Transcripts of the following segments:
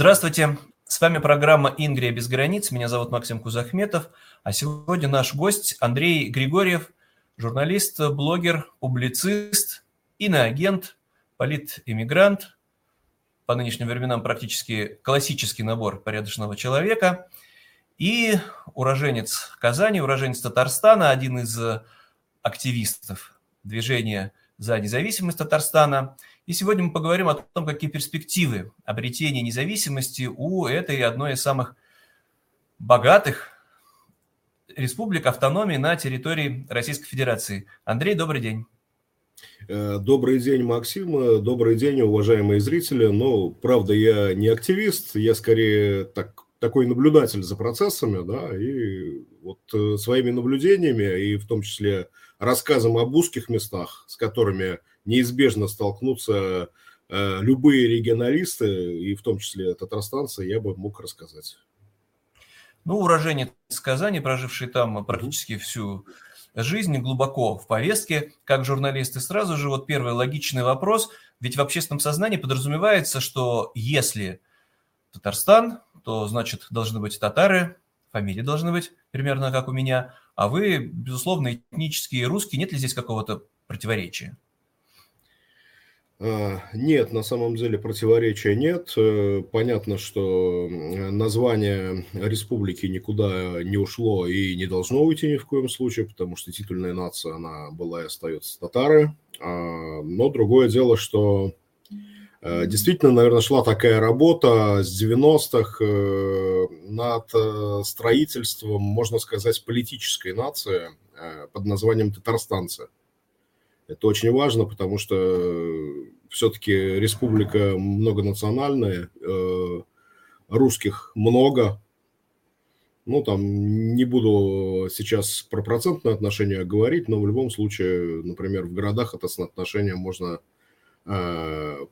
Здравствуйте, с вами программа «Ингрия без границ». Меня зовут Максим Кузахметов, а сегодня наш гость Андрей Григорьев, журналист, блогер, публицист, иноагент, политэмигрант, по нынешним временам практически классический набор порядочного человека, и уроженец Казани, уроженец Татарстана, один из активистов движения за независимость Татарстана – и сегодня мы поговорим о том, какие перспективы обретения независимости у этой одной из самых богатых республик автономии на территории Российской Федерации. Андрей, добрый день. Э, добрый день, Максим. Добрый день, уважаемые зрители. Ну, правда, я не активист, я скорее так, такой наблюдатель за процессами, да, и вот э, своими наблюдениями, и в том числе рассказом об узких местах, с которыми неизбежно столкнутся э, любые регионалисты, и в том числе татарстанцы, я бы мог рассказать. Ну, уроженец Казани, проживший там практически всю жизнь, глубоко в повестке, как журналист, и сразу же вот первый логичный вопрос, ведь в общественном сознании подразумевается, что если Татарстан, то значит должны быть татары, фамилии должны быть примерно как у меня, а вы, безусловно, этнические русские, нет ли здесь какого-то противоречия? А, нет, на самом деле противоречия нет. Э, понятно, что название республики никуда не ушло и не должно уйти ни в коем случае, потому что титульная нация, она была и остается татары. А, но другое дело, что э, действительно, наверное, шла такая работа с 90-х э, над строительством, можно сказать, политической нации под названием татарстанцы. Это очень важно, потому что э, все-таки республика многонациональная, э, русских много. Ну, там не буду сейчас про процентное отношение говорить, но в любом случае, например, в городах это соотношение можно э,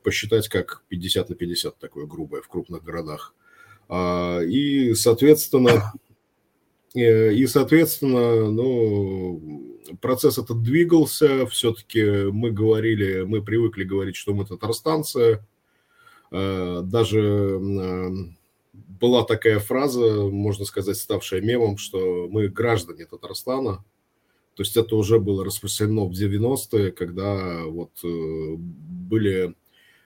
посчитать как 50 на 50, такое грубое в крупных городах. А, и, соответственно, и, соответственно, ну, процесс этот двигался, все-таки мы говорили, мы привыкли говорить, что мы татарстанцы, э, даже э, была такая фраза, можно сказать, ставшая мемом, что мы граждане Татарстана, то есть это уже было распространено в 90-е, когда вот э, были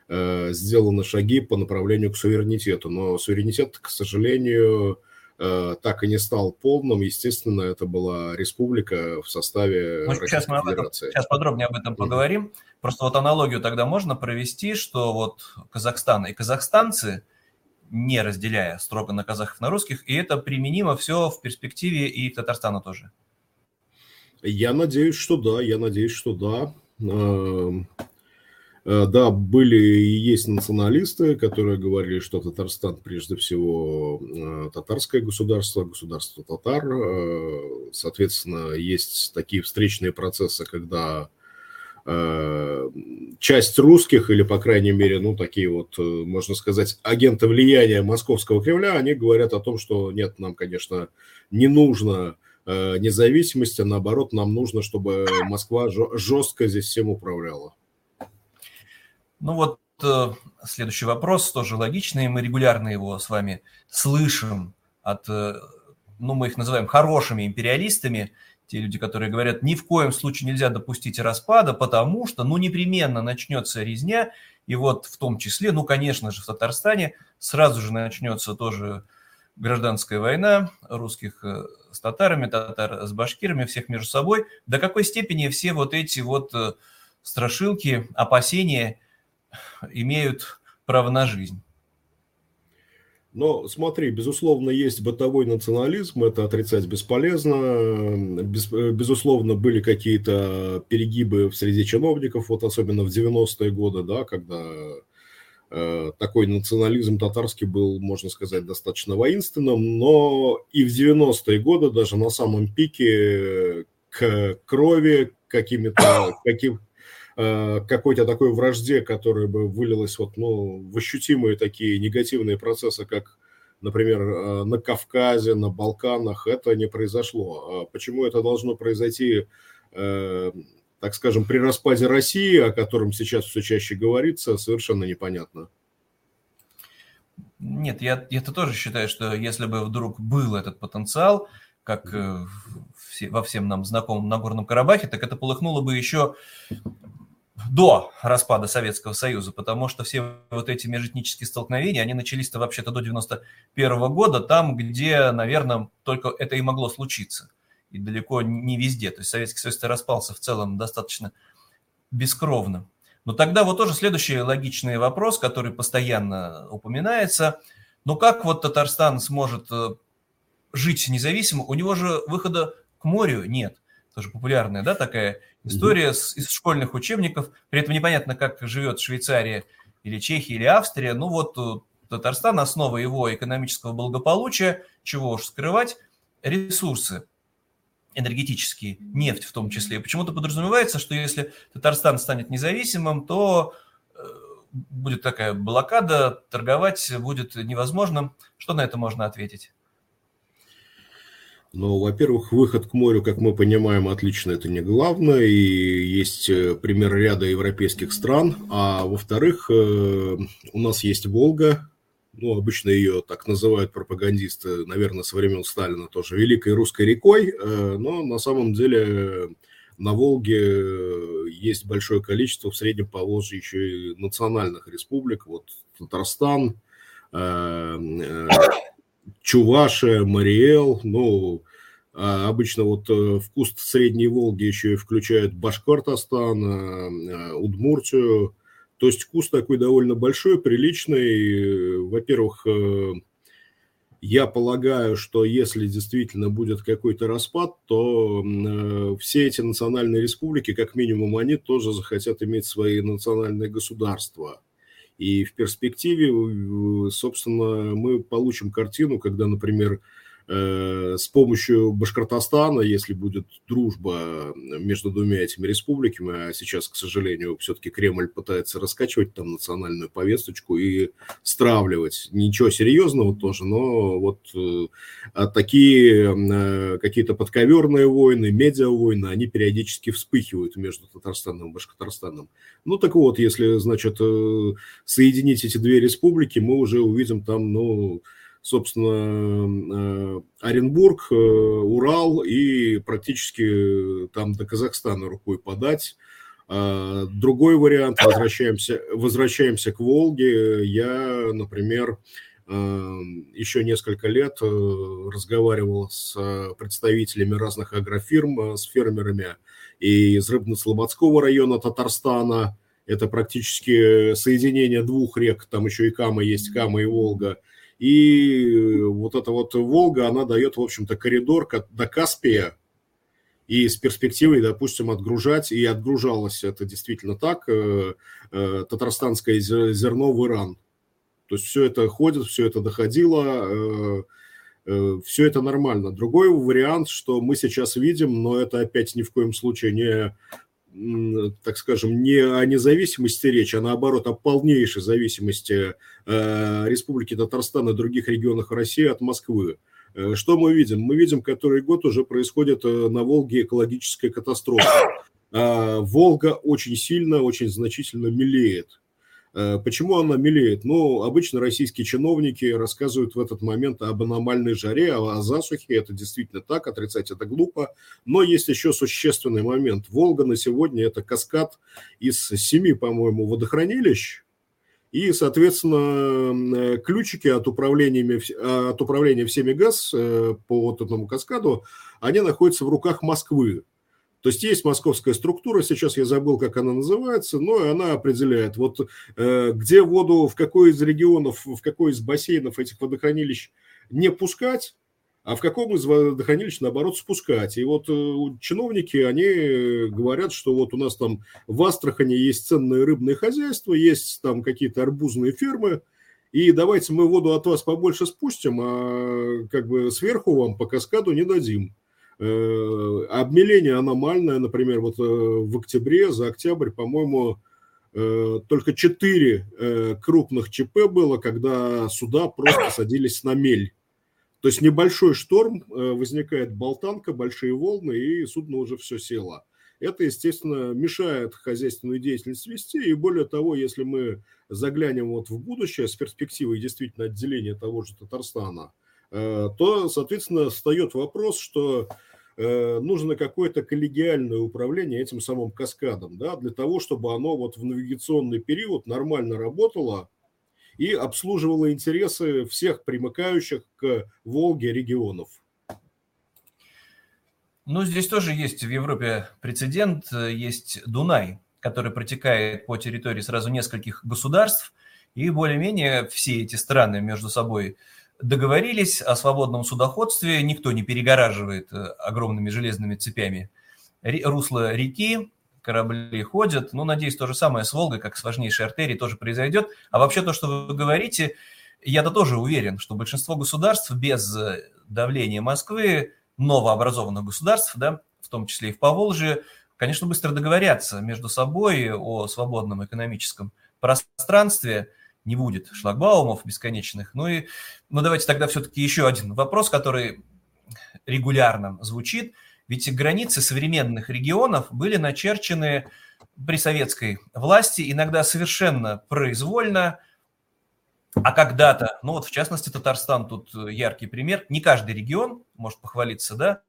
сделаны шаги по направлению к суверенитету. Но суверенитет, к сожалению, Э, так и не стал полным. Естественно, это была республика в составе ну, сейчас мы об этом, Сейчас подробнее об этом поговорим. Mm-hmm. Просто вот аналогию тогда можно провести, что вот Казахстан и казахстанцы, не разделяя строго на казахов, на русских, и это применимо все в перспективе и Татарстана тоже. Я надеюсь, что да, я надеюсь, что да. Эм, Э, да, были и есть националисты, которые говорили, что Татарстан прежде всего э, татарское государство, государство татар. Э, соответственно, есть такие встречные процессы, когда часть русских, или, по крайней мере, ну, такие вот, можно сказать, агенты влияния московского Кремля, они говорят о том, что нет, нам, конечно, не нужно независимости, а наоборот, нам нужно, чтобы Москва жестко здесь всем управляла. Ну вот э, следующий вопрос тоже логичный. Мы регулярно его с вами слышим от, э, ну мы их называем хорошими империалистами, те люди, которые говорят, ни в коем случае нельзя допустить распада, потому что, ну, непременно начнется резня, и вот в том числе, ну, конечно же, в Татарстане сразу же начнется тоже гражданская война русских э, с татарами, татар с башкирами, всех между собой. До какой степени все вот эти вот страшилки, опасения – имеют право на жизнь. Но смотри, безусловно, есть бытовой национализм, это отрицать бесполезно. Без, безусловно, были какие-то перегибы в среде чиновников, вот особенно в 90-е годы, да, когда э, такой национализм татарский был, можно сказать, достаточно воинственным, но и в 90-е годы, даже на самом пике, к крови, какими-то, каким, Э, какой-то такой вражде, которая бы вылилась вот, ну, в ощутимые такие негативные процессы, как, например, э, на Кавказе, на Балканах, это не произошло. А почему это должно произойти, э, так скажем, при распаде России, о котором сейчас все чаще говорится, совершенно непонятно. Нет, я это тоже считаю, что если бы вдруг был этот потенциал, как э, во всем нам знакомом Нагорном Карабахе, так это полыхнуло бы еще до распада Советского Союза, потому что все вот эти межэтнические столкновения, они начались-то вообще-то до 91 года, там, где, наверное, только это и могло случиться. И далеко не везде. То есть Советский Союз распался в целом достаточно бескровно. Но тогда вот тоже следующий логичный вопрос, который постоянно упоминается. Ну как вот Татарстан сможет э, жить независимо? У него же выхода к морю нет. Тоже популярная, да, такая история с, из школьных учебников. При этом непонятно, как живет Швейцария или Чехия или Австрия. Ну вот э, Татарстан, основа его экономического благополучия, чего уж скрывать, ресурсы энергетические, нефть в том числе. Почему-то подразумевается, что если Татарстан станет независимым, то э, будет такая блокада, торговать будет невозможно. Что на это можно ответить? Ну, во-первых, выход к морю, как мы понимаем, отлично это не главное, и есть э, пример ряда европейских стран. А во-вторых, э, у нас есть Волга, ну, обычно ее так называют пропагандисты, наверное, со времен Сталина тоже, Великой Русской рекой, э, но на самом деле на Волге есть большое количество, в среднем по Волжье еще и национальных республик, вот Татарстан, э, э, Чувашия, Мариэл, ну, а обычно вот в куст Средней Волги еще и включают Башкортостан, Удмуртию, то есть куст такой довольно большой, приличный. Во-первых, э, я полагаю, что если действительно будет какой-то распад, то э, все эти национальные республики, как минимум, они тоже захотят иметь свои национальные государства. И в перспективе, собственно, мы получим картину, когда, например, с помощью Башкортостана, если будет дружба между двумя этими республиками, а сейчас, к сожалению, все-таки Кремль пытается раскачивать там национальную повесточку и стравливать. Ничего серьезного тоже, но вот э, а такие э, какие-то подковерные войны, медиа-войны, они периодически вспыхивают между Татарстаном и Башкортостаном. Ну так вот, если, значит, соединить эти две республики, мы уже увидим там, ну, собственно, э, Оренбург, э, Урал и практически там до Казахстана рукой подать. А, другой вариант, возвращаемся, возвращаемся к Волге. Я, например, э, еще несколько лет разговаривал с представителями разных агрофирм, с фермерами из Рыбно-Слободского района Татарстана. Это практически соединение двух рек, там еще и Кама есть, Кама и Волга – и вот эта вот Волга, она дает, в общем-то, коридор до Каспия, и с перспективой, допустим, отгружать, и отгружалось это действительно так, э, э, татарстанское зерно в Иран. То есть все это ходит, все это доходило, э, все это нормально. Другой вариант, что мы сейчас видим, но это опять ни в коем случае не так скажем, не о независимости речь, а наоборот о полнейшей зависимости э, Республики Татарстан и других регионах России от Москвы. Э, что мы видим? Мы видим, который год уже происходит э, на Волге экологическая катастрофа. Волга очень сильно, очень значительно мелеет. Э, почему она мелеет? Ну, обычно российские чиновники рассказывают в этот момент об аномальной жаре, о засухе. Это действительно так, отрицать это глупо. Но есть еще существенный момент. Волга на сегодня – это каскад из семи, по-моему, водохранилищ. И, соответственно, э, ключики от управления, от управления всеми газ э, по вот этому каскаду, они находятся в руках Москвы. То есть есть московская структура, сейчас я забыл, как она называется, но она определяет, вот э, где воду, в какой из регионов, в какой из бассейнов этих водохранилищ не пускать, а в каком из водохранилищ, наоборот, спускать. И вот э, чиновники, они говорят, что вот у нас там в Астрахани есть ценное рыбное хозяйство, есть там какие-то арбузные фермы, и давайте мы воду от вас побольше спустим, а как бы сверху вам по каскаду не дадим. Э, обмеление аномальное, например, вот э, в октябре, за октябрь, по-моему, э, только 4 крупных ЧП было, когда суда просто садились на мель. То есть небольшой шторм, возникает болтанка, большие волны, и судно уже все село. это, естественно, мешает хозяйственную деятельность вести. И более того, если мы заглянем вот в будущее с перспективой действительно отделения того же Татарстана, то, соответственно, встает вопрос, что нужно какое-то коллегиальное управление этим самым каскадом, да, для того, чтобы оно вот в навигационный период нормально работало и обслуживало интересы всех примыкающих к Волге регионов. Ну, здесь тоже есть в Европе прецедент, есть Дунай, который протекает по территории сразу нескольких государств, и более-менее все эти страны между собой договорились о свободном судоходстве, никто не перегораживает э, огромными железными цепями русло реки, корабли ходят. Ну, надеюсь, то же самое с Волгой, как с важнейшей артерией, тоже произойдет. А вообще то, что вы говорите, я-то тоже уверен, что большинство государств без э, давления Москвы, новообразованных государств, да, в том числе и в Поволжье, конечно, быстро договорятся между собой о свободном экономическом пространстве, не будет шлагбаумов бесконечных. Ну и ну давайте тогда все-таки еще один вопрос, который регулярно звучит – ведь границы современных регионов были начерчены при советской власти, иногда совершенно произвольно, а когда-то, ну вот в частности Татарстан тут яркий пример, не каждый регион может похвалиться, да,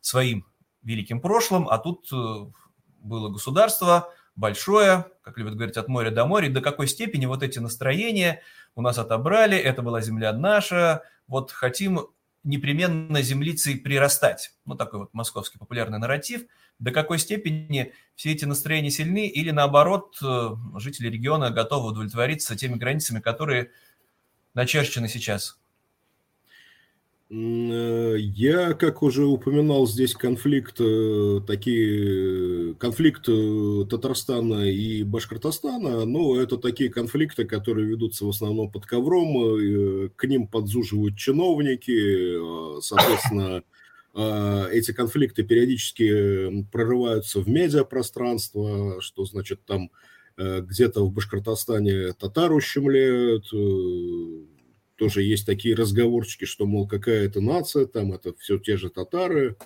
своим великим прошлым, а тут э, было государство большое, как любят говорить, от моря до моря, до какой степени вот эти настроения у нас отобрали, это была земля наша, вот хотим непременно землицей прирастать. Ну, такой вот московский популярный нарратив. До какой степени все эти настроения сильны или, наоборот, э, жители региона готовы удовлетвориться теми границами, которые начерчены сейчас? Э, я, как уже упоминал, здесь конфликт, э, такие, конфликт э, Татарстана и Башкортостана, но это такие конфликты, которые ведутся в основном под ковром, к ним подзуживают чиновники, соответственно, эти конфликты периодически прорываются в медиапространство, что значит там где-то в Башкортостане татар ущемляют, тоже есть такие разговорчики, что, мол, какая это нация, там это все те же татары.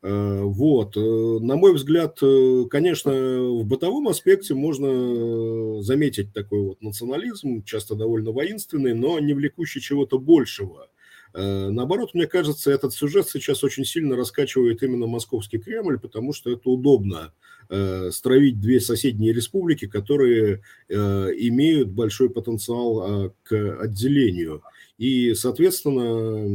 Э, вот. Э, на мой взгляд, э, конечно, в бытовом аспекте можно заметить такой вот национализм, часто довольно воинственный, но не влекущий чего-то большего. Наоборот, мне кажется, этот сюжет сейчас очень сильно раскачивает именно московский Кремль, потому что это удобно строить две соседние республики, которые имеют большой потенциал к отделению. И, соответственно,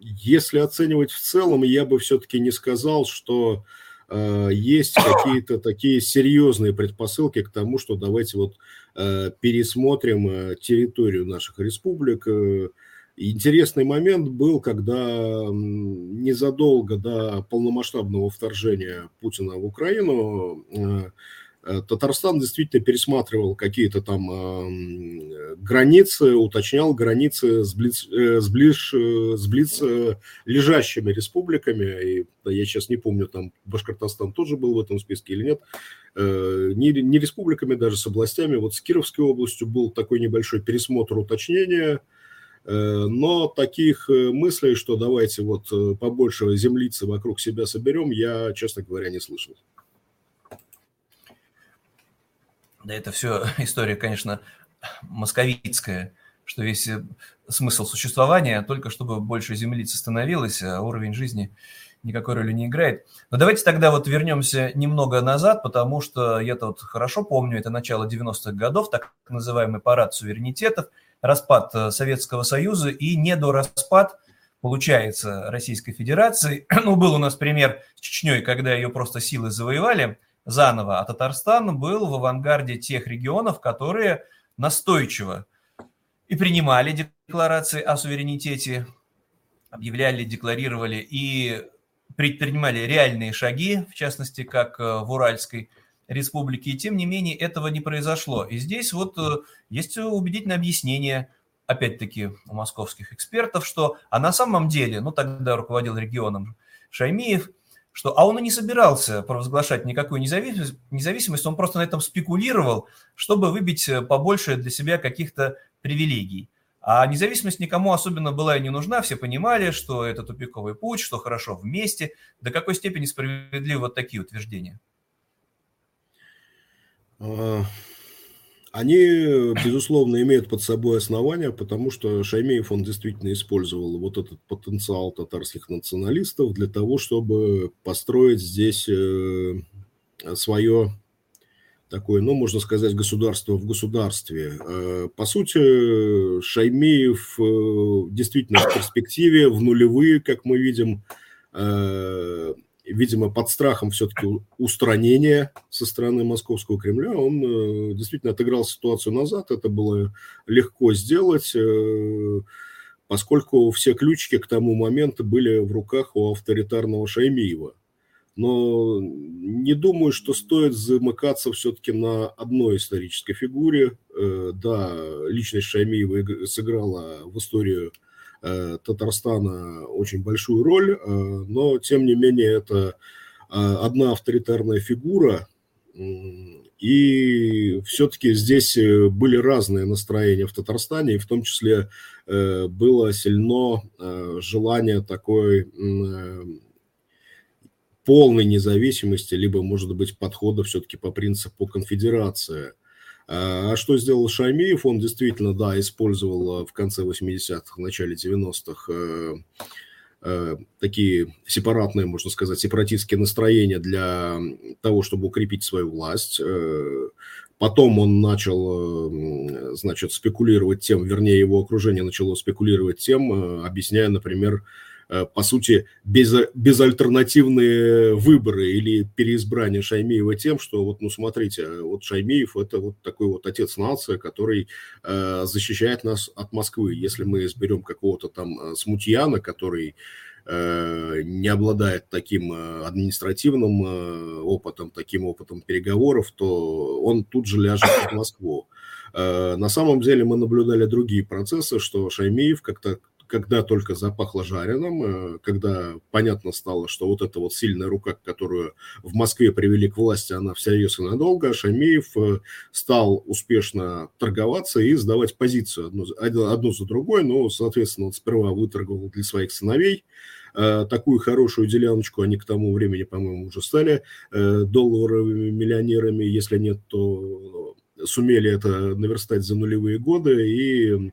если оценивать в целом, я бы все-таки не сказал, что э, есть какие-то такие серьезные предпосылки к тому, что давайте вот э, пересмотрим э, территорию наших республик. Э, интересный момент был, когда незадолго до полномасштабного вторжения Путина в Украину э, Э, Татарстан действительно пересматривал какие-то там э, границы, уточнял границы с, близ, э, с, ближ, с близ лежащими республиками. И я сейчас не помню, там Башкортостан тоже был в этом списке или нет. Не, не республиками, даже с областями. Вот с Кировской областью был такой небольшой пересмотр, уточнения. Но таких мыслей, что давайте вот побольше землицы вокруг себя соберем, я, честно говоря, не слышал. Да это все история, конечно, московицкая, что весь э, смысл существования только чтобы больше землицы становилось, а уровень жизни никакой роли не играет. Но давайте тогда вот вернемся немного назад, потому что я-то вот хорошо помню, это начало 90-х годов, так называемый парад суверенитетов, распад э, Советского Союза и недораспад, получается, Российской Федерации. Ну, был у нас пример с Чечней, когда ее просто силы завоевали, заново, а Татарстан был в авангарде тех регионов, которые настойчиво и принимали декларации о суверенитете, объявляли, декларировали и предпринимали реальные шаги, в частности, как э, в Уральской республике, и тем не менее этого не произошло. И здесь вот э, есть убедительное объяснение, опять-таки, у московских экспертов, что а на самом деле, ну тогда руководил регионом Шаймиев – что, а он и не собирался провозглашать никакую независимость, он просто на этом спекулировал, чтобы выбить э, побольше для себя каких-то привилегий. А независимость никому особенно была и не нужна, все понимали, что это тупиковый путь, что хорошо вместе. До какой степени справедливы вот такие утверждения? Они, безусловно, имеют под собой основания, потому что Шаймеев, он действительно использовал вот этот потенциал татарских националистов для того, чтобы построить здесь э, свое такое, ну, можно сказать, государство в государстве. Э, по сути, Шаймеев э, действительно в перспективе, в нулевые, как мы видим, видимо, под страхом все-таки устранения со стороны московского Кремля, он действительно отыграл ситуацию назад. Это было легко сделать, поскольку все ключики к тому моменту были в руках у авторитарного Шаймиева – но не думаю, что стоит замыкаться все-таки на одной исторической фигуре. Э, да, личность Шаймиева сыграла в историю э, Татарстана очень большую роль, э, но тем не менее это одна авторитарная фигура, и все-таки здесь были разные настроения в Татарстане, и в том числе было сильно желание такой полной независимости, либо, может быть, подхода все-таки по принципу конфедерации. А, а что сделал Шаймиев? Он действительно, да, использовал э, в конце 80-х, в начале 90-х э, э, такие сепаратные, можно сказать, сепаратистские настроения для того, чтобы укрепить свою власть. Потом он начал, значит, спекулировать тем, вернее, его окружение начало спекулировать тем, объясняя, например, по сути, без, безальтернативные выборы или переизбрание Шаймиева тем, что вот, ну, смотрите, вот Шаймиев – это вот такой вот отец нации, который э, защищает нас от Москвы. Если мы изберем какого-то там э, смутьяна, который э, не обладает таким э, административным опытом, таким опытом переговоров, то он тут же ляжет в Москву. На самом деле мы наблюдали другие процессы, что Шаймиев как-то когда только запахло жареным, э, когда понятно стало, что вот эта вот сильная рука, которую в Москве привели к власти, она всерьез и надолго, Шамеев э, стал успешно торговаться и сдавать позицию одну, одну за другой, но, соответственно, он сперва выторговал для своих сыновей, э, такую хорошую деляночку, они к тому времени, по-моему, уже стали долларовыми миллионерами, если нет, то сумели это наверстать за нулевые годы, и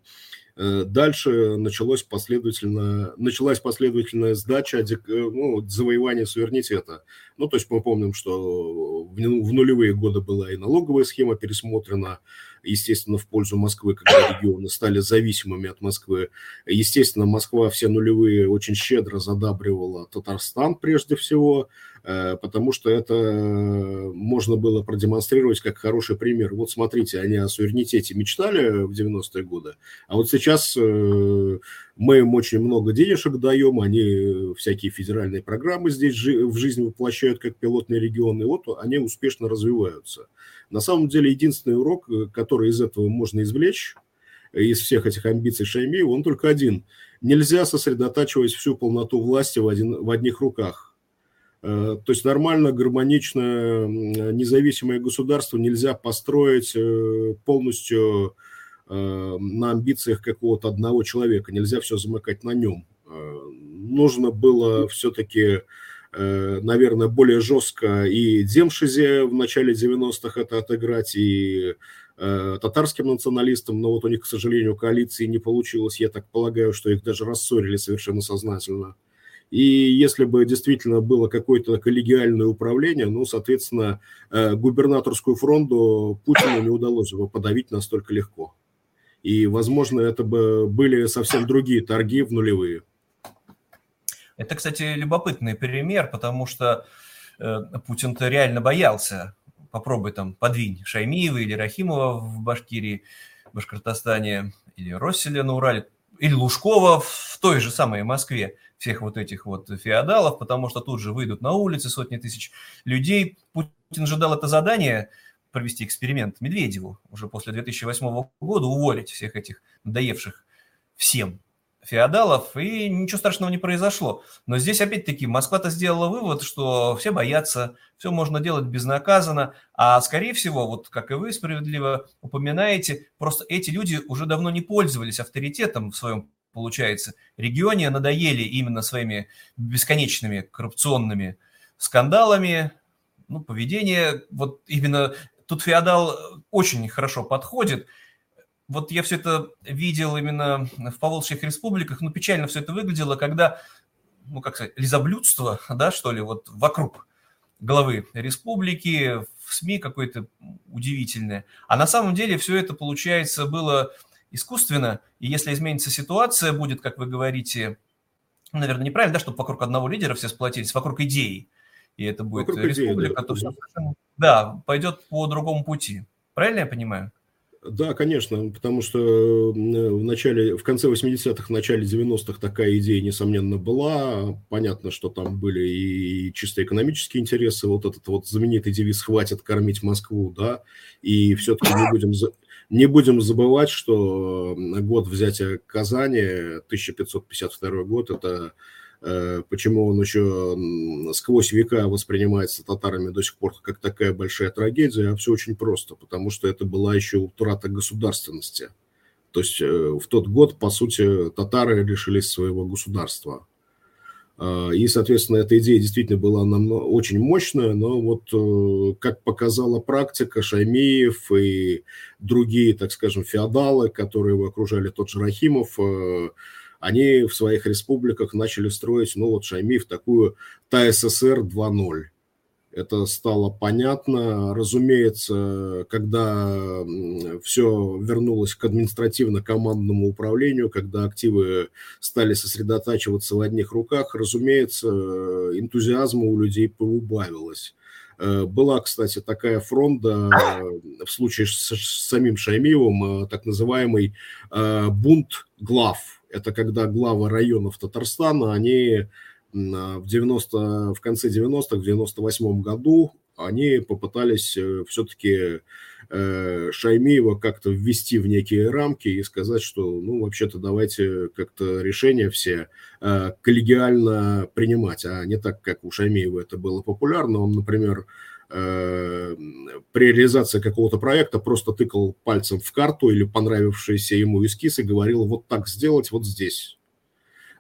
дальше началось последовательно, началась последовательная сдача, э, ну, завоевание суверенитета. Ну, то есть мы помним, что в нулевые годы была и налоговая схема пересмотрена, естественно, в пользу Москвы, когда регионы стали зависимыми от Москвы. Естественно, Москва все нулевые очень щедро задабривала Татарстан прежде всего, э, потому что это можно было продемонстрировать как хороший пример. Вот смотрите, они о суверенитете мечтали в 90-е годы, а вот сейчас э, мы им очень много денежек даем, они всякие федеральные программы здесь в жизнь воплощают как пилотные регионы, вот они успешно развиваются. На самом деле, единственный урок, э, который из этого можно извлечь, э, из всех этих амбиций Шаймиева, он только один. Нельзя сосредотачивать всю полноту власти в, один, в одних руках. Э, то есть нормально, гармоничное, независимое государство нельзя построить полностью на амбициях какого-то одного человека. Нельзя все замыкать на нем. Нужно было все-таки Э, наверное, более жестко и Демшизе в начале 90-х это отыграть, и э, татарским националистам, но вот у них, к сожалению, коалиции не получилось. Я так полагаю, что их даже рассорили совершенно сознательно. И если бы действительно было какое-то коллегиальное управление, ну, соответственно, э, губернаторскую фронту Путину не удалось бы подавить настолько легко. И, возможно, это бы были совсем другие торги в нулевые. Это, кстати, любопытный пример, потому что э, Путин-то реально боялся. Попробуй там подвинь Шаймиева или Рахимова в Башкирии, Башкортостане, или Росселя на Урале, или Лужкова в той же самой Москве, всех вот этих вот феодалов, потому что тут же выйдут на улицы сотни тысяч людей. Путин же дал это задание провести эксперимент Медведеву уже после 2008 года, уволить всех этих надоевших всем феодалов, и ничего страшного не произошло. Но здесь, опять-таки, Москва-то сделала вывод, что все боятся, все можно делать безнаказанно, а, скорее всего, вот как и вы справедливо упоминаете, просто эти люди уже давно не пользовались авторитетом в своем, получается, регионе, надоели именно своими бесконечными коррупционными скандалами, ну, поведение, вот именно тут феодал очень хорошо подходит – вот я все это видел именно в Поволжских республиках, ну, печально все это выглядело, когда, ну, как сказать, лизоблюдство, да, что ли, вот вокруг главы республики, в СМИ какое-то удивительное. А на самом деле все это, получается, было искусственно, и если изменится ситуация, будет, как вы говорите, наверное, неправильно, да, чтобы вокруг одного лидера все сплотились, вокруг идеи, и это будет вокруг республика, идеи, да. то все да, пойдет по другому пути. Правильно я понимаю? Да, конечно, потому что в начале, в конце 80-х, в начале 90-х такая идея, несомненно, была. Понятно, что там были и чисто экономические интересы, вот этот вот знаменитый девиз «хватит кормить Москву», да, и все-таки не будем, не будем забывать, что год взятия Казани, 1552 год, это Э, почему он еще сквозь века воспринимается татарами до сих пор как такая большая трагедия, а все очень просто, потому что это была еще утрата государственности. То есть э, в тот год, по сути, татары лишились своего государства. А, и, соответственно, эта идея действительно была намного, очень мощная, но вот, э, как показала практика, Шаймиев и другие, так скажем, феодалы, которые его окружали, тот же Рахимов, они в своих республиках начали строить, ну вот Шаймиев, такую ТССР 2.0. Это стало понятно. Разумеется, когда все вернулось к административно-командному управлению, когда активы стали сосредотачиваться в одних руках, разумеется, энтузиазма у людей поубавилось. Э, была, кстати, такая фронта в случае с, самим Шаймиевым, э, так называемый э, бунт глав это когда главы районов Татарстана, они в, 90, в конце 90-х, в 98 году, они попытались э, все-таки э, Шаймиева как-то ввести в некие рамки и сказать, что, ну, вообще-то давайте как-то решения все э, коллегиально принимать, а не так, как у Шаймиева это было популярно. Он, например, при реализации какого-то проекта просто тыкал пальцем в карту или понравившийся ему эскиз и говорил вот так сделать вот здесь.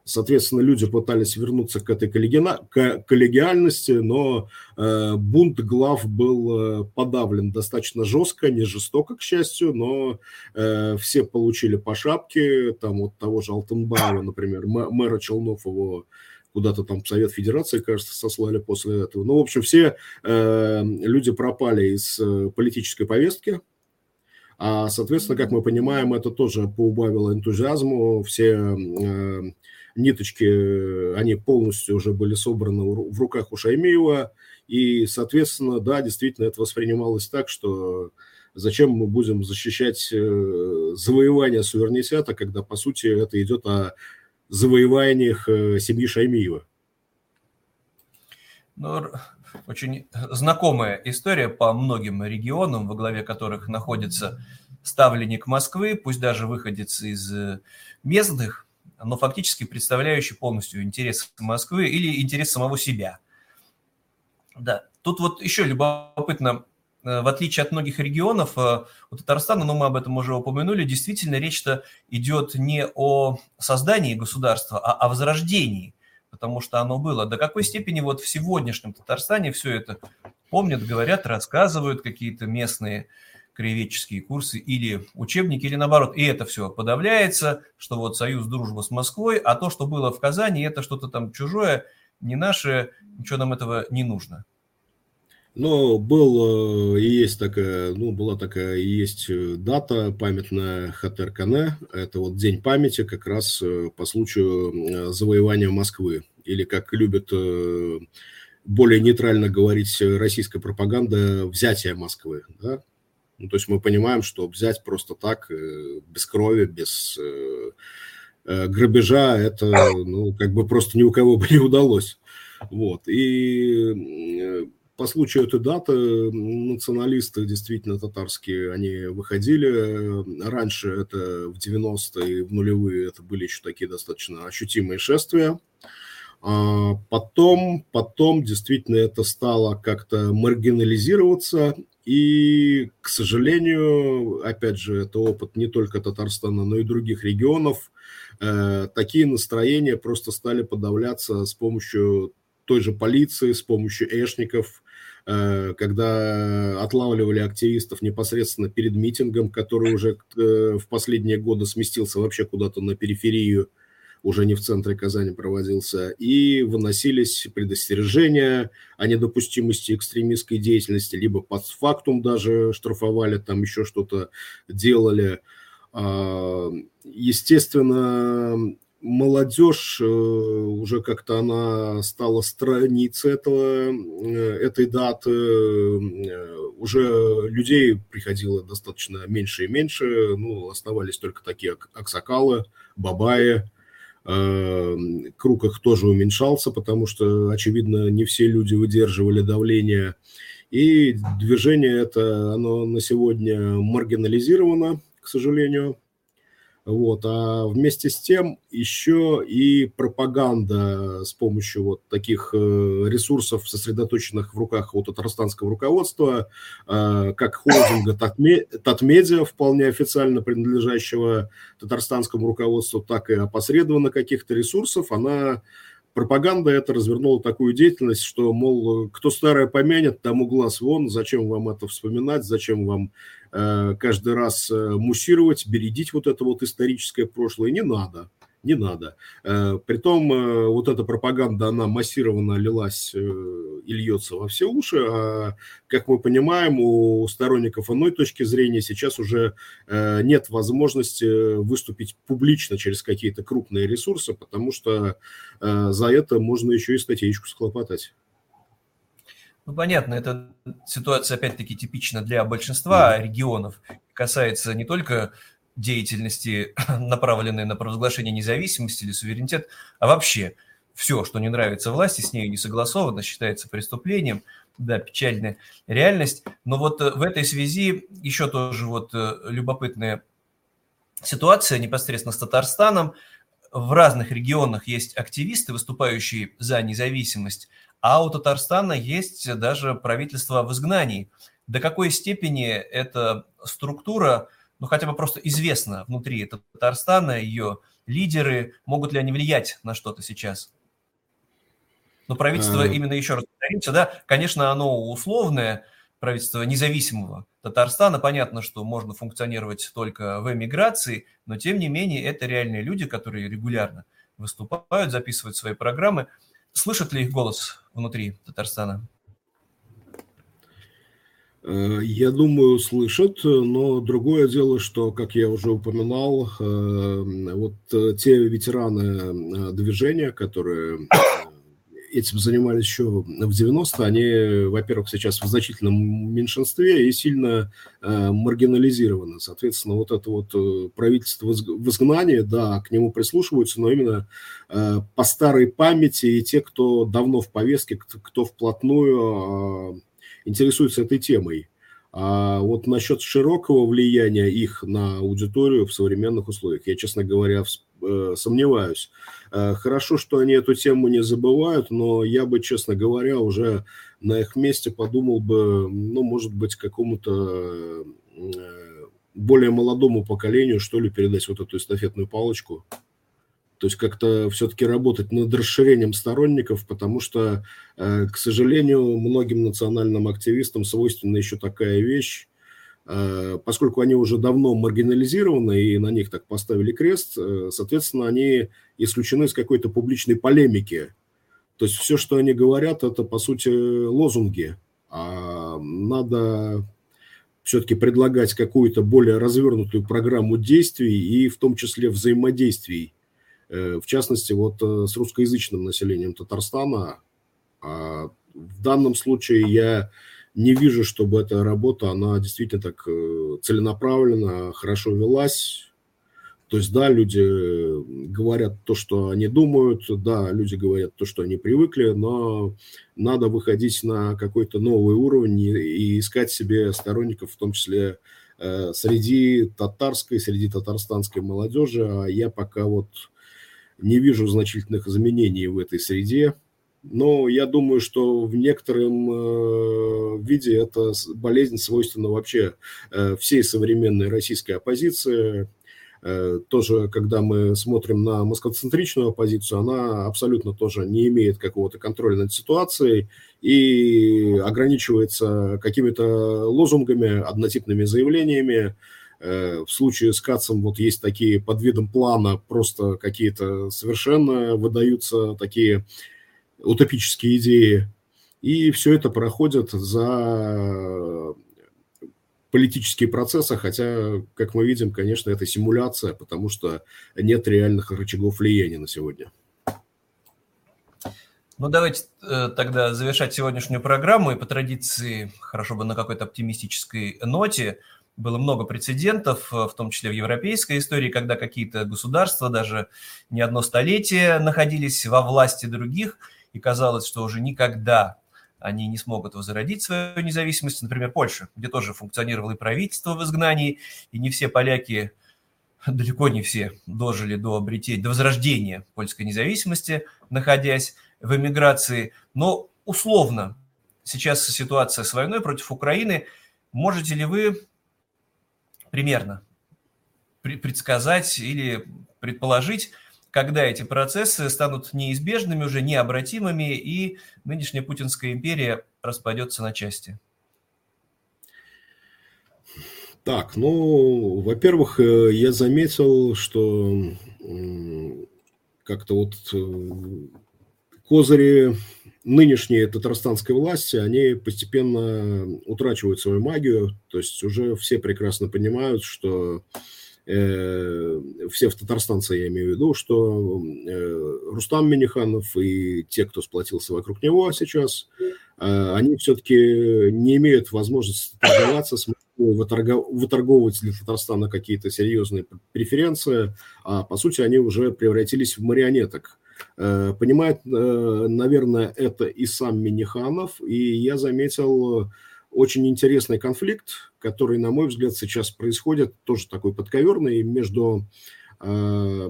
Соответственно, люди пытались вернуться к этой коллегиальности, но э, бунт глав был э, подавлен достаточно жестко, не жестоко, к счастью, но э, все получили по шапке, там вот того же Алтенбаева, например, мэра Челнов его куда-то там Совет Федерации, кажется, сослали после этого. Ну, в общем, все э, люди пропали из э, политической повестки, а, соответственно, как мы понимаем, это тоже поубавило энтузиазму. Все э, ниточки, они полностью уже были собраны в руках у Шаймиева. И, соответственно, да, действительно, это воспринималось так, что зачем мы будем защищать э, завоевание суверенитета, когда, по сути, это идет о завоеваниях э, семьи Шаймиева. Ну, очень знакомая история по многим регионам, во главе которых находится ставленник Москвы, пусть даже выходец из э, местных, но фактически представляющий полностью интересы Москвы или интерес самого себя. Да, тут вот еще любопытно в отличие от многих регионов, э, у Татарстана, но мы об этом уже упомянули, действительно речь-то идет не о создании государства, а о возрождении, потому что оно было. До какой степени вот в сегодняшнем Татарстане все это помнят, говорят, рассказывают какие-то местные краеведческие курсы или учебники, или наоборот, и это все подавляется, что вот союз, дружба с Москвой, а то, что было в Казани, это что-то там чужое, не наше, ничего нам этого не нужно. Но был э, и есть такая, ну, была такая и есть э, дата памятная Хатер-Кане. Это вот день памяти как раз э, по случаю завоевания Москвы. Или, как любят более нейтрально говорить российская пропаганда, взятие Москвы. Да? Ну, то есть мы понимаем, что взять просто так, без крови, без грабежа, это ну, как бы просто ни у кого бы не удалось. Вот. И по случаю этой даты националисты действительно татарские, они выходили. Раньше это в 90-е, в нулевые это были еще такие достаточно ощутимые шествия. А потом, потом действительно это стало как-то маргинализироваться, и, к сожалению, опять же, это опыт не только Татарстана, но и других регионов. Э, такие настроения просто стали подавляться с помощью той же полиции, с помощью эшников, э, когда отлавливали активистов непосредственно перед митингом, который уже э, в последние годы сместился вообще куда-то на периферию уже не в центре Казани проводился, и выносились предостережения о недопустимости экстремистской деятельности, либо под фактум даже штрафовали, там еще что-то делали. А, естественно, молодежь э, уже как-то она стала страницей этого, э, этой даты, э, уже людей приходило достаточно меньше и меньше, ну, оставались только такие аксакалы, бабаи, круг их тоже уменьшался, потому что, очевидно, не все люди выдерживали давление. И движение это, оно на сегодня маргинализировано, к сожалению. Вот. А вместе с тем еще и пропаганда с помощью вот таких э, ресурсов, сосредоточенных в руках у татарстанского руководства, э, как холдинга Татмедиа, вполне официально принадлежащего татарстанскому руководству, так и опосредованно каких-то ресурсов, она пропаганда это развернула такую деятельность, что, мол, кто старое помянет, тому глаз вон, зачем вам это вспоминать, зачем вам э, каждый раз э, муссировать, бередить вот это вот историческое прошлое, не надо не надо. Э, притом э, вот эта пропаганда, она массированно лилась э, и льется во все уши, а, как мы понимаем, у сторонников иной точки зрения сейчас уже нет возможности выступить публично через какие-то крупные ресурсы, потому что за это можно еще и статейку схлопотать. Ну, понятно, эта ситуация, опять-таки, типична для большинства регионов. Касается не только деятельности, направленной на провозглашение независимости или суверенитет, а вообще все, что не нравится власти, с ней не согласовано, считается преступлением. Да, печальная реальность. Но вот э, в этой связи еще тоже вот э, любопытная ситуация непосредственно с Татарстаном. В разных регионах есть активисты, выступающие за независимость, а у Татарстана есть даже правительство в изгнании. До какой степени эта структура – ну, хотя бы просто известно внутри Татарстана, ее лидеры, могут ли они влиять на что-то сейчас? Но правительство, а... именно еще раз повторимся, да, конечно, оно условное, правительство независимого Татарстана. Понятно, что можно функционировать только в эмиграции, но тем не менее это реальные люди, которые регулярно выступают, записывают свои программы. Слышат ли их голос внутри Татарстана? Э, я думаю, слышат, но другое дело, что, как я уже упоминал, э, вот э, те ветераны движения, которые этим занимались еще в 90-е, они, во-первых, сейчас в значительном меньшинстве и сильно маргинализированы. Соответственно, вот это вот правительство в изгнании, да, к нему прислушиваются, но именно по старой памяти и те, кто давно в повестке, кто вплотную интересуются этой темой. А вот насчет широкого влияния их на аудиторию в современных условиях, я, честно говоря, э, сомневаюсь. Э, хорошо, что они эту тему не забывают, но я бы, честно говоря, уже на их месте подумал бы, ну, может быть, какому-то э, более молодому поколению, что ли, передать вот эту эстафетную палочку. То есть как-то все-таки работать над расширением сторонников, потому что, э, к сожалению, многим национальным активистам свойственна еще такая вещь, э, поскольку они уже давно маргинализированы и на них так поставили крест, э, соответственно, они исключены из какой-то публичной полемики. То есть все, что они говорят, это, по сути, лозунги. А надо все-таки предлагать какую-то более развернутую программу действий и в том числе взаимодействий в частности, вот э, с русскоязычным населением Татарстана. А в данном случае я не вижу, чтобы эта работа, она действительно так э, целенаправленно, хорошо велась. То есть, да, люди говорят то, что они думают, да, люди говорят то, что они привыкли, но надо выходить на какой-то новый уровень и искать себе сторонников, в том числе э, среди татарской, среди татарстанской молодежи. А я пока вот не вижу значительных изменений в этой среде. Но я думаю, что в некотором э, виде это болезнь свойственна вообще э, всей современной российской оппозиции. Э, тоже, когда мы смотрим на москвоцентричную оппозицию, она абсолютно тоже не имеет какого-то контроля над ситуацией и ограничивается какими-то лозунгами, однотипными заявлениями. В случае с Кацем вот есть такие под видом плана просто какие-то совершенно выдаются такие утопические идеи. И все это проходит за политические процессы, хотя, как мы видим, конечно, это симуляция, потому что нет реальных рычагов влияния на сегодня. Ну, давайте э, тогда завершать сегодняшнюю программу. И по традиции, хорошо бы на какой-то оптимистической ноте. Было много прецедентов, э, в том числе в европейской истории, когда какие-то государства даже не одно столетие находились во власти других – и казалось, что уже никогда они не смогут возродить свою независимость. Например, Польша, где тоже функционировало и правительство в изгнании, и не все поляки, далеко не все, дожили до обретения, до возрождения польской независимости, находясь в эмиграции. Но условно, сейчас ситуация с войной против Украины. Можете ли вы примерно предсказать или предположить, когда эти процессы станут неизбежными, уже необратимыми, и нынешняя Путинская империя распадется на части? Так, ну, во-первых, э, я заметил, что как-то вот э, козыри нынешней татарстанской власти, они постепенно утрачивают свою магию, то есть уже все прекрасно понимают, что Э, все в татарстанцы, я имею в виду, что э, Рустам Миниханов и те, кто сплотился вокруг него сейчас, э, они все-таки не имеют возможности торговаться с выторговывать для Татарстана какие-то серьезные преференции, а по сути они уже превратились в марионеток. Понимает, наверное, это и сам Миниханов, и я заметил очень интересный конфликт, который, на мой взгляд, сейчас происходит, тоже такой подковерный, между э,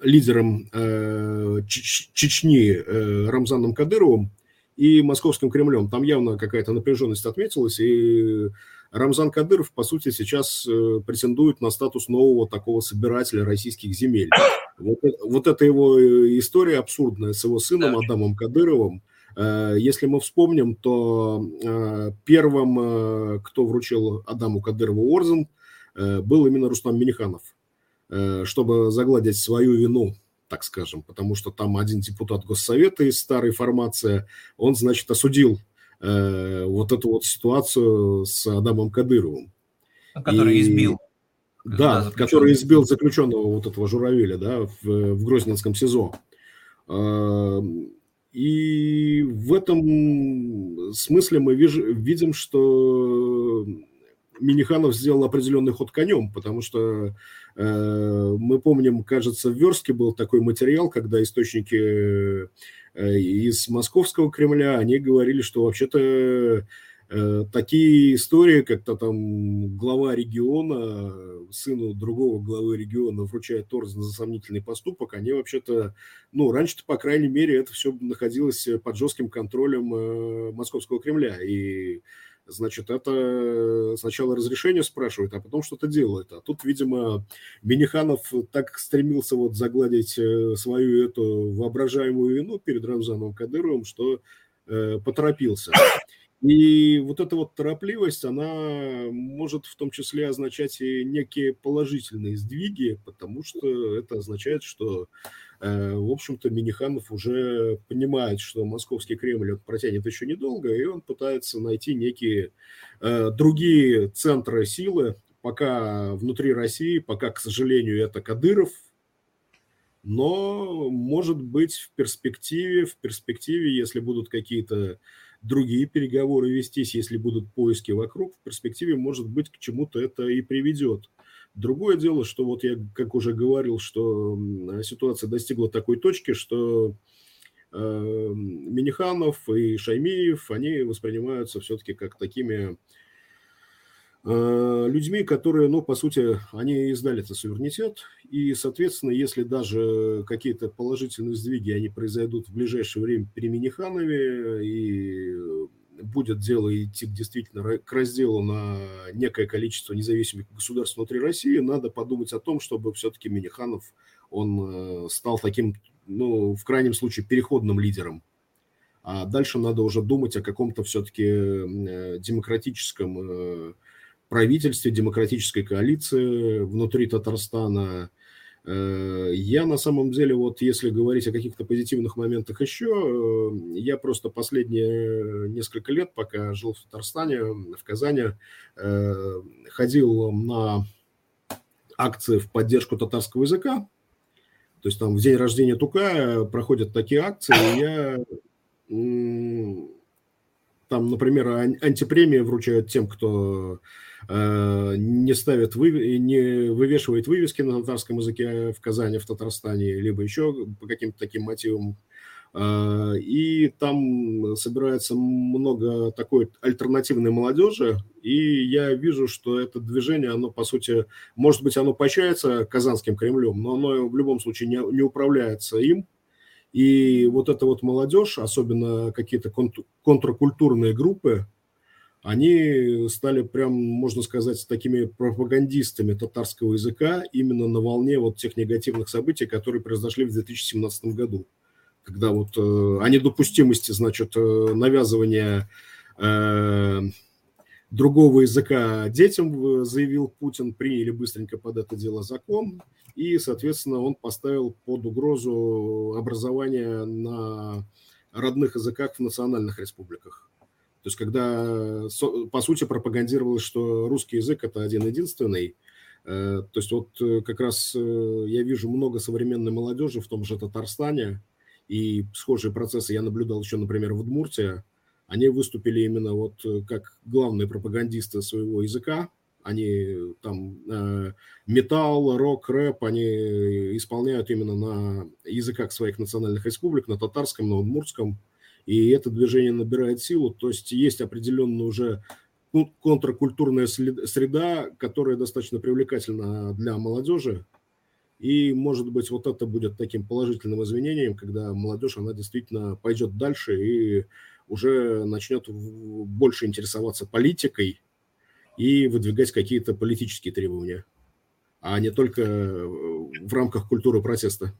лидером э, Чечни э, Рамзаном Кадыровым и Московским Кремлем. Там явно какая-то напряженность отметилась, и Рамзан Кадыров, по сути, сейчас э, претендует на статус нового такого собирателя российских земель. Вот, вот эта его э, история абсурдная с его сыном Адамом Кадыровым – Э, если мы вспомним, то э, первым, э, кто вручил Адаму Кадырову орден, был именно Рустам Миниханов, чтобы загладить свою вину, так скажем, потому что там один депутат Госсовета из старой формации, он, значит, осудил вот эту вот ситуацию с Адамом Кадыровым. Который И... избил. Да, который избил заключенного вот этого Журавеля, да, в, в Грозненском СИЗО. И в этом смысле мы видим, что Миниханов сделал определенный ход конем, потому что э, мы помним, кажется, в Верске был такой материал, когда источники э, из московского Кремля, они говорили, что вообще-то Э, такие истории, как-то там глава региона, сыну другого главы региона вручает орден за сомнительный поступок, они вообще-то, ну, раньше-то, по крайней мере, это все находилось под жестким контролем э, московского Кремля, и значит, это сначала разрешение спрашивает, а потом что-то делает. А тут, видимо, Миниханов так стремился вот загладить э, свою эту воображаемую вину перед Рамзаном Кадыровым, что э, поторопился. И вот эта вот торопливость, она может в том числе означать и некие положительные сдвиги, потому что это означает, что, э, в общем-то, Миниханов уже понимает, что московский Кремль протянет еще недолго, и он пытается найти некие э, другие центры силы, пока внутри России, пока, к сожалению, это Кадыров, но, может быть, в перспективе, в перспективе, если будут какие-то другие переговоры вестись, если будут поиски вокруг, в перспективе, может быть, к чему-то это и приведет. Другое дело, что вот я, как уже говорил, что ситуация достигла такой точки, что э, Миниханов и Шаймиев, они воспринимаются все-таки как такими людьми, которые, ну, по сути, они издали это суверенитет, и, соответственно, если даже какие-то положительные сдвиги, они произойдут в ближайшее время при Миниханове, и будет дело идти действительно к разделу на некое количество независимых государств внутри России, надо подумать о том, чтобы все-таки Миниханов, он э, стал таким, ну, в крайнем случае, переходным лидером. А дальше надо уже думать о каком-то все-таки э, демократическом э, правительстве, демократической коалиции внутри Татарстана, Э, я на самом деле, вот если говорить о каких-то позитивных моментах еще, э, я просто последние несколько лет, пока жил в Татарстане, в Казани, э, ходил на акции в поддержку татарского языка. То есть там в день рождения Тука проходят такие акции, и я там, например, антипремии вручают тем, кто не ставит, вы, не вывешивает вывески на татарском языке в Казани, в Татарстане, либо еще по каким-то таким мотивам. Э, и там собирается много такой альтернативной молодежи, и я вижу, что это движение, оно, по сути, может быть, оно поощряется Казанским Кремлем, но оно в любом случае не, не управляется им, и вот эта вот молодежь, особенно какие-то контркультурные группы, они стали прям, можно сказать, такими пропагандистами татарского языка именно на волне вот тех негативных событий, которые произошли в 2017 году. Когда вот э, о недопустимости, значит, э, навязывания э, другого языка детям заявил Путин, приняли быстренько под это дело закон, и, соответственно, он поставил под угрозу образование на родных языках в национальных республиках. То есть, когда, по сути, пропагандировалось, что русский язык – это один-единственный, э, то есть, вот э, как раз э, я вижу много современной молодежи в том же Татарстане, и схожие процессы я наблюдал еще, например, в Удмуртии, они выступили именно вот как главные пропагандисты своего языка, они там э, металл, рок, рэп, они исполняют именно на языках своих национальных республик, на татарском, на удмуртском, и это движение набирает силу, то есть есть определенная уже контркультурная среда, которая достаточно привлекательна для молодежи, и, может быть, вот это будет таким положительным извинением, когда молодежь, она действительно пойдет дальше и уже начнет больше интересоваться политикой, и выдвигать какие-то политические требования, а не только э, в рамках культуры протеста.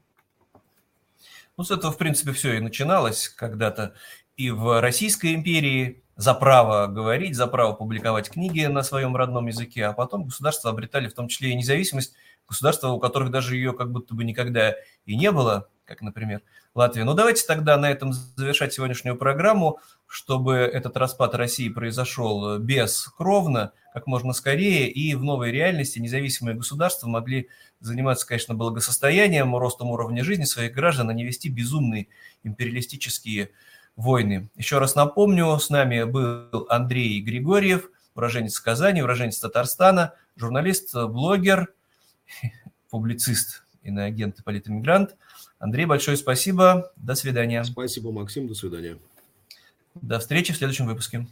Ну, с этого, в принципе, все и начиналось когда-то. И в Российской империи за право говорить, за право публиковать книги на своем родном языке, а потом государства обретали в том числе и независимость, государства, у которых даже ее как будто бы никогда и не было, как, например, Латвия. Ну, давайте тогда на этом завершать сегодняшнюю программу, чтобы этот распад России произошел бескровно, как можно скорее, и в новой реальности независимые государства могли заниматься, конечно, благосостоянием, ростом уровня жизни своих граждан, а не вести безумные империалистические войны. Еще раз напомню, с нами был Андрей Григорьев, уроженец Казани, уроженец Татарстана, журналист, блогер, публицист, иноагент и политэмигрант – Андрей, большое спасибо. До свидания. Спасибо, Максим. До свидания. До встречи в следующем выпуске.